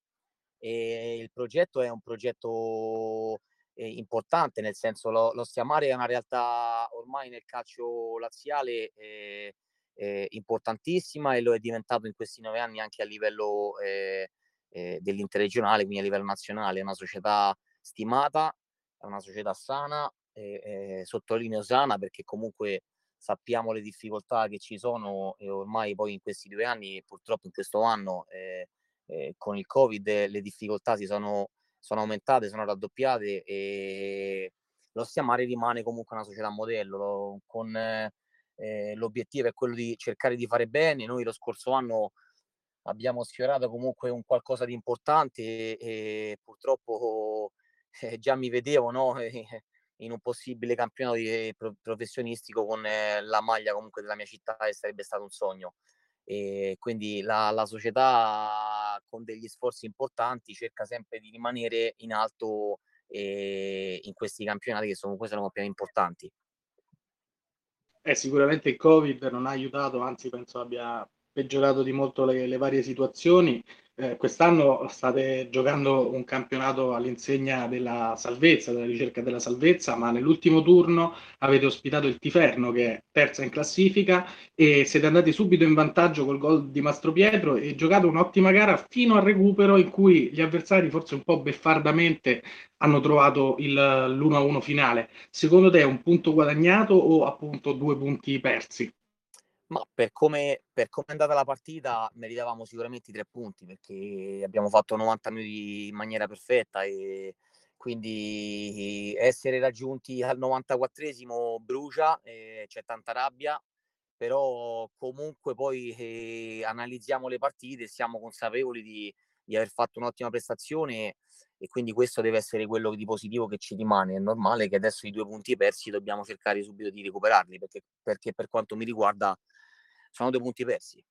E il progetto è un progetto eh, importante, nel senso lo, l'Ostia Mare è una realtà ormai nel calcio laziale eh, eh, importantissima e lo è diventato in questi nove anni anche a livello eh, eh, dell'interregionale, quindi a livello nazionale. È una società stimata, è una società sana, sottolineo sana perché comunque sappiamo le difficoltà che ci sono e ormai poi in questi due anni, purtroppo in questo anno, eh, eh, con il Covid le difficoltà si sono, sono aumentate, sono raddoppiate e lo Stiamare rimane comunque una società modello con eh, l'obiettivo è quello di cercare di fare bene. Noi lo scorso anno abbiamo sfiorato comunque un qualcosa di importante e, e purtroppo eh, già mi vedevo no? in un possibile campionato di, pro, professionistico con eh, la maglia comunque della mia città e sarebbe stato un sogno. E quindi la, la società con degli sforzi importanti cerca sempre di rimanere in alto eh, in questi campionati che sono, sono più importanti. Eh, sicuramente il Covid non ha aiutato, anzi penso abbia peggiorato di molto le, le varie situazioni. Eh, quest'anno state giocando un campionato all'insegna della salvezza, della ricerca della salvezza, ma nell'ultimo turno avete ospitato il Tiferno che è terza in classifica e siete andati subito in vantaggio col gol di Mastro Pietro e giocato un'ottima gara fino al recupero in cui gli avversari forse un po' beffardamente hanno trovato il, l'1-1 finale. Secondo te è un punto guadagnato o appunto due punti persi? Ma per come, per come è andata la partita meritavamo sicuramente i tre punti perché abbiamo fatto 90 minuti in maniera perfetta e quindi essere raggiunti al 94esimo brucia, eh, c'è tanta rabbia, però comunque poi eh, analizziamo le partite, siamo consapevoli di, di aver fatto un'ottima prestazione e quindi questo deve essere quello di positivo che ci rimane. È normale che adesso i due punti persi dobbiamo cercare subito di recuperarli perché, perché per quanto mi riguarda sono due punti persi.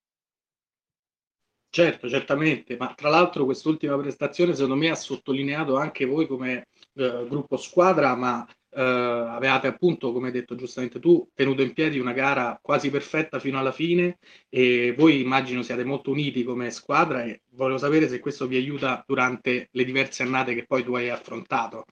Certo, certamente, ma tra l'altro quest'ultima prestazione secondo me ha sottolineato anche voi come eh, gruppo squadra, ma eh, avevate appunto, come hai detto giustamente tu, tenuto in piedi una gara quasi perfetta fino alla fine e voi immagino siate molto uniti come squadra e volevo sapere se questo vi aiuta durante le diverse annate che poi tu hai affrontato.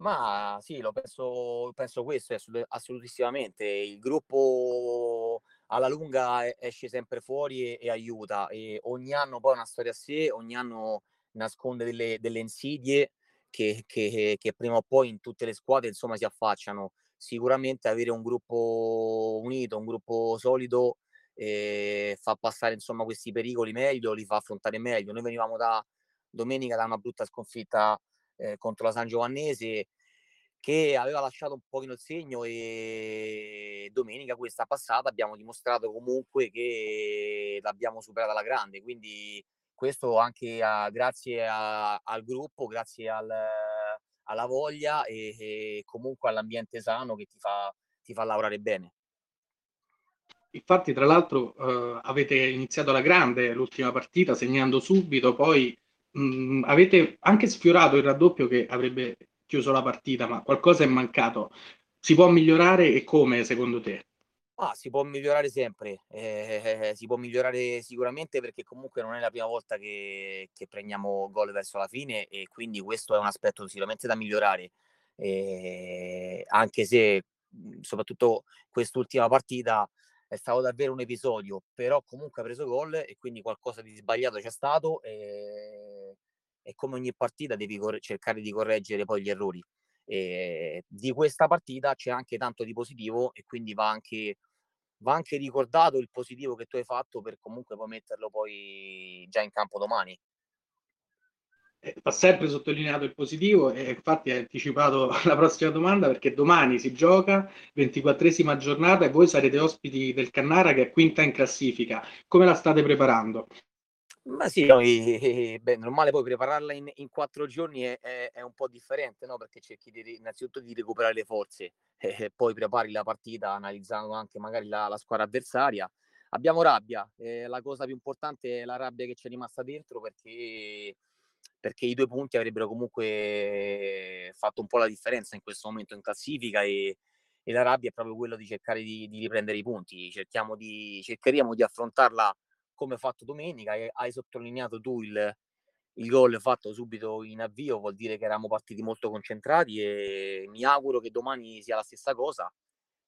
Ma sì, lo penso, penso questo assolutissimamente. Il gruppo alla lunga esce sempre fuori e, e, aiuta e ogni anno poi una storia a sé, ogni anno nasconde delle, delle insidie che, che, che, prima o poi in tutte le squadre insomma si affacciano. Sicuramente avere un gruppo unito, un gruppo solido eh, fa passare insomma questi pericoli meglio, li fa affrontare meglio. Noi venivamo da domenica da una brutta sconfitta eh, contro la San Giovannese che aveva lasciato un pochino il segno e domenica questa passata abbiamo dimostrato comunque che l'abbiamo superata alla grande, quindi questo anche a, grazie a, al gruppo, grazie al, alla voglia e, e, comunque all'ambiente sano che ti fa, ti fa lavorare bene. Infatti, tra l'altro, eh, avete iniziato alla grande l'ultima partita segnando subito, poi mh, avete anche sfiorato il raddoppio che avrebbe chiuso la partita, ma qualcosa è mancato. Si può migliorare e come secondo te? Ah, si può migliorare sempre, eh, si può migliorare sicuramente perché comunque non è la prima volta che, che prendiamo gol verso la fine e quindi questo è un aspetto sicuramente da migliorare, eh, anche se soprattutto quest'ultima partita è stato davvero un episodio, però comunque ha preso gol e quindi qualcosa di sbagliato c'è stato e, e come ogni partita devi cor- cercare di correggere poi gli errori. E di questa partita c'è anche tanto di positivo e quindi va anche, va anche ricordato il positivo che tu hai fatto per comunque poi metterlo poi già in campo domani. Eh, va sempre sottolineato il positivo e infatti hai anticipato la prossima domanda perché domani si gioca 24esima giornata e voi sarete ospiti del Cannara che è quinta in classifica. Come la state preparando? Ma sì, noi, beh, normale poi prepararla in, in quattro giorni è, è, è, un po' differente, no? Perché cerchi di, innanzitutto di recuperare le forze e eh, poi prepari la partita analizzando anche magari la, la squadra avversaria. Abbiamo rabbia, eh, la cosa più importante è la rabbia che ci è rimasta dentro perché perché i due punti avrebbero comunque fatto un po' la differenza in questo momento in classifica e, e la rabbia è proprio quello di cercare di, di riprendere i punti. Cerchiamo di, cercheremo di affrontarla come fatto domenica. E hai sottolineato tu il, il gol fatto subito in avvio, vuol dire che eravamo partiti molto concentrati e mi auguro che domani sia la stessa cosa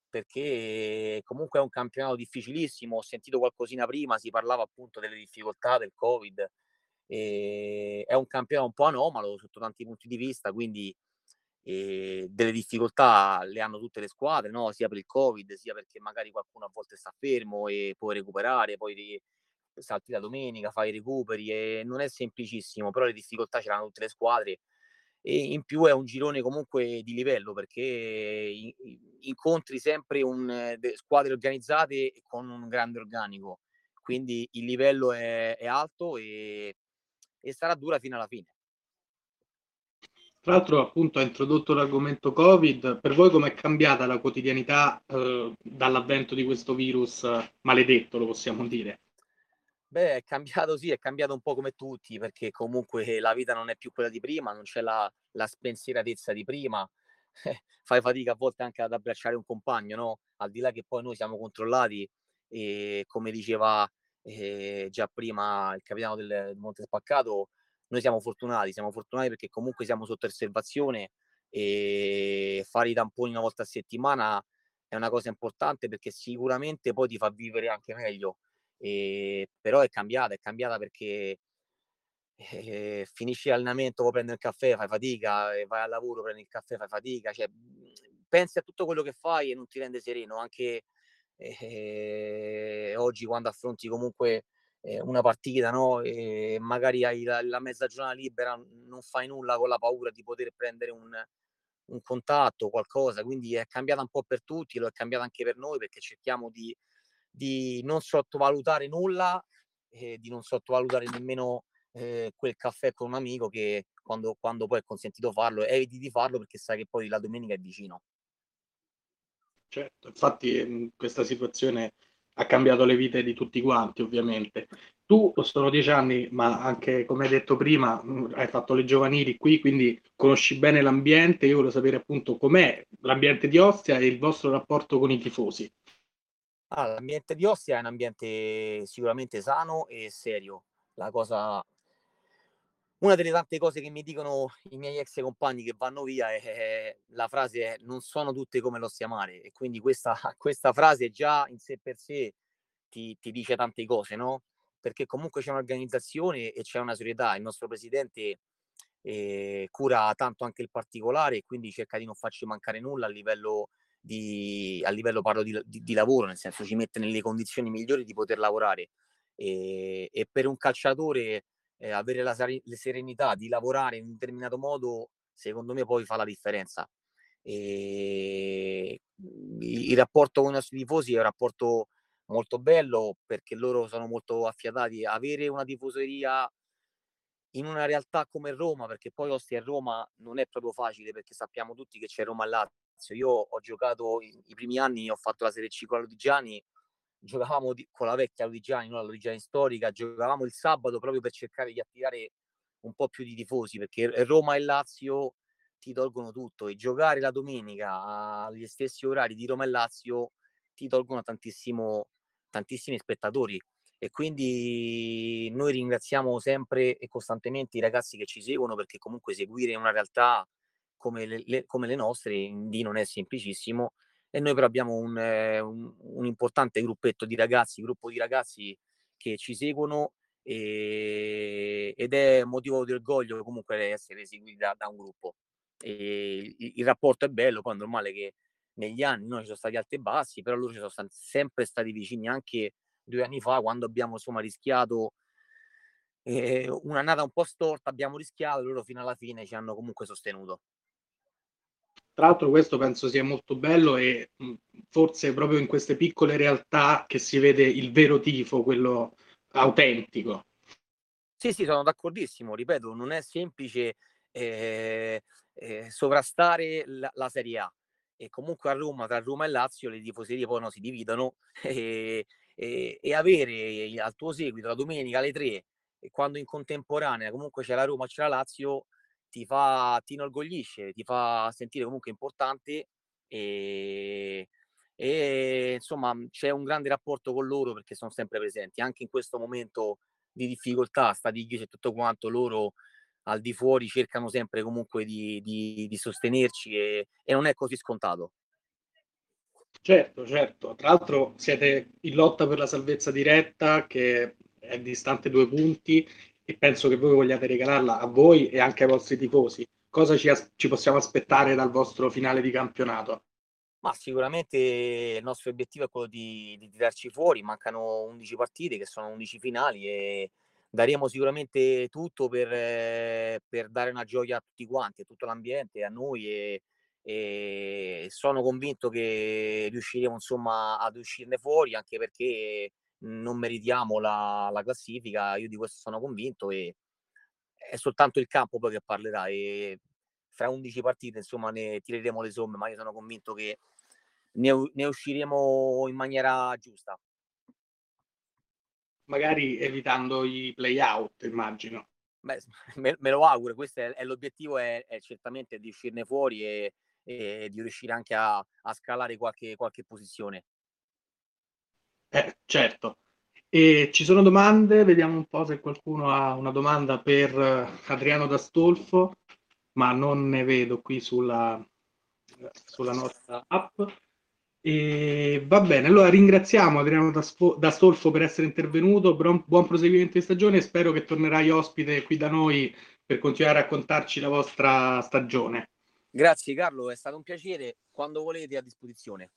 perché comunque è un campionato difficilissimo. Ho sentito qualcosina prima, si parlava appunto delle difficoltà del Covid è un campionato un po' anomalo sotto tanti punti di vista, quindi eh, delle difficoltà le hanno tutte le squadre, no? sia per il Covid, sia perché magari qualcuno a volte sta fermo e può recuperare, poi salti la domenica, fai i recuperi e non è semplicissimo, però le difficoltà ce l'hanno tutte le squadre e in più è un girone comunque di livello perché incontri sempre un, squadre organizzate con un grande organico, quindi il livello è, è alto e e sarà dura fino alla fine. Tra l'altro, appunto, ha introdotto l'argomento Covid. Per voi com'è cambiata la quotidianità eh, dall'avvento di questo virus maledetto, lo possiamo dire? Beh, è cambiato sì, è cambiato un po' come tutti, perché comunque la vita non è più quella di prima, non c'è la, la spensieratezza di prima. Fai fatica a volte anche ad abbracciare un compagno, no? Al di là che poi noi siamo controllati e come diceva eh, già prima il capitano del Monte Spaccato, noi siamo fortunati, siamo fortunati perché comunque siamo sotto osservazione e fare i tamponi una volta a settimana è una cosa importante perché sicuramente poi ti fa vivere anche meglio. E, però è cambiata, è cambiata perché eh, finisci l'allenamento, poi prendi il caffè, fai fatica, vai al lavoro, prendi il caffè, fai fatica, cioè, pensi a tutto quello che fai e non ti rende sereno, anche eh, oggi quando affronti comunque eh, una partita, no? E magari hai la, la, mezza giornata libera, non fai nulla con la paura di poter prendere un, un contatto qualcosa, quindi è cambiata un po' per tutti, lo è cambiata anche per noi perché cerchiamo di, di non sottovalutare nulla e di non sottovalutare nemmeno eh, quel caffè con un amico che quando, quando poi è consentito farlo eviti di farlo perché sai che poi la domenica è vicino. Certo, infatti mhmm, questa situazione ha cambiato le vite di tutti quanti, ovviamente. Tu sono dieci anni, ma anche come hai detto prima, mhmm, hai fatto le giovanili qui, quindi conosci bene l'ambiente. Io voglio sapere appunto com'è l'ambiente di Ostia e il vostro rapporto con i tifosi. Ah, l'ambiente di Ostia è un ambiente sicuramente sano e serio. La cosa una delle tante cose che mi dicono i miei ex compagni che vanno via è, è la frase è non sono tutte come lo male e quindi questa, questa frase già in sé per sé ti, ti, dice tante cose, no? Perché comunque c'è un'organizzazione e c'è una serietà. Il nostro presidente eh, cura tanto anche il particolare e quindi cerca di non farci mancare nulla a livello di, a livello parlo di, di, di lavoro, nel senso ci mette nelle condizioni migliori di poter lavorare. E, e per un calciatore eh, avere la, serenità di lavorare in un determinato modo, secondo me poi fa la differenza. E il, il rapporto con i nostri tifosi è un rapporto molto bello perché loro sono molto affiatati. Avere una tifoseria in una realtà come Roma, perché poi Ostia e Roma non è proprio facile perché sappiamo tutti che c'è Roma Lazio. Io ho giocato i primi anni, ho fatto la Serie C con Lodigiani giocavamo di, con la vecchia Lodigiani, non la Lodigiani storica, giocavamo il sabato proprio per cercare di attirare un po' più di tifosi, perché Roma e Lazio ti tolgono tutto e giocare la domenica agli stessi orari di Roma e Lazio ti tolgono tantissimo, tantissimi spettatori e quindi noi ringraziamo sempre e costantemente i ragazzi che ci seguono perché comunque seguire una realtà come le, le, come le nostre in D non è semplicissimo e noi però abbiamo un, eh, un, un importante gruppetto di ragazzi, gruppo di ragazzi che ci seguono e, ed è motivo di orgoglio comunque essere seguiti da, da un gruppo. il, il, rapporto è bello, poi è normale che negli anni noi ci sono stati alti e bassi, però loro ci sono stati, sempre stati vicini anche due anni fa quando abbiamo insomma rischiato eh, un'annata un po' storta, abbiamo rischiato, loro fino alla fine ci hanno comunque sostenuto. Tra l'altro questo penso sia molto bello e forse proprio in queste piccole realtà che si vede il vero tifo, quello autentico. Sì, sì, sono d'accordissimo, ripeto, non è semplice eh, eh, sovrastare la, la, Serie A e comunque a Roma, tra Roma e Lazio, le tifoserie poi no, si dividono e, e, e, avere al tuo seguito la domenica alle 3 e quando in contemporanea comunque c'è la Roma, c'è la Lazio, ti fa, ti inorgoglisce, ti fa sentire comunque importante e, e insomma c'è un grande rapporto con loro perché sono sempre presenti anche in questo momento di difficoltà, stati chiusi e tutto quanto, loro al di fuori cercano sempre comunque di, di, di sostenerci e, e, non è così scontato. Certo, certo. Tra l'altro siete in lotta per la salvezza diretta che è distante due punti e penso che voi vogliate regalarla a voi e anche ai vostri tifosi. Cosa ci, as- ci possiamo aspettare dal vostro finale di campionato? Ma sicuramente il nostro obiettivo è quello di, di tirarci fuori, mancano 11 partite che sono 11 finali e daremo sicuramente tutto per, per dare una gioia a tutti quanti, a tutto l'ambiente, a noi e, e sono convinto che riusciremo insomma ad uscirne fuori anche perché non meritiamo la, la classifica, io di questo sono convinto e è soltanto il campo poi che parlerà e fra 11 partite insomma ne tireremo le somme, ma io sono convinto che ne, ne usciremo in maniera giusta. Magari evitando i play-out, immagino. Beh, me, me, lo auguro, questo è, è l'obiettivo, è, è, certamente di uscirne fuori e, e di riuscire anche a, a scalare qualche, qualche posizione. Eh, certo. E ci sono domande, vediamo un po' se qualcuno ha una domanda per Adriano D'Astolfo, ma non ne vedo qui sulla, sulla nostra app. E va bene, allora ringraziamo Adriano D'Astolfo per essere intervenuto, buon, buon proseguimento di stagione e spero che tornerai ospite qui da noi per continuare a raccontarci la vostra stagione. Grazie Carlo, è stato un piacere, quando volete a disposizione.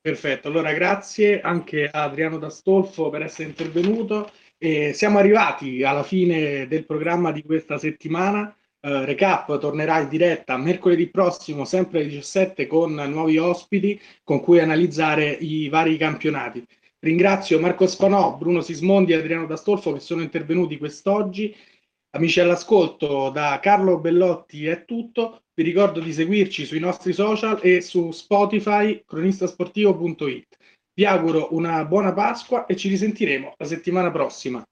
Perfetto, allora grazie anche a Adriano D'Astolfo per essere intervenuto. E siamo arrivati alla fine del programma di questa settimana. Uh, recap tornerà in diretta mercoledì prossimo, sempre alle 17, con nuovi ospiti con cui analizzare i vari campionati. Ringrazio Marco Spanò, Bruno Sismondi e Adriano D'Astolfo che sono intervenuti quest'oggi. Amici all'ascolto, da Carlo Bellotti è tutto. Vi ricordo di seguirci sui nostri social e su Spotify cronistasportivo.it. Vi auguro una buona Pasqua e ci risentiremo la settimana prossima.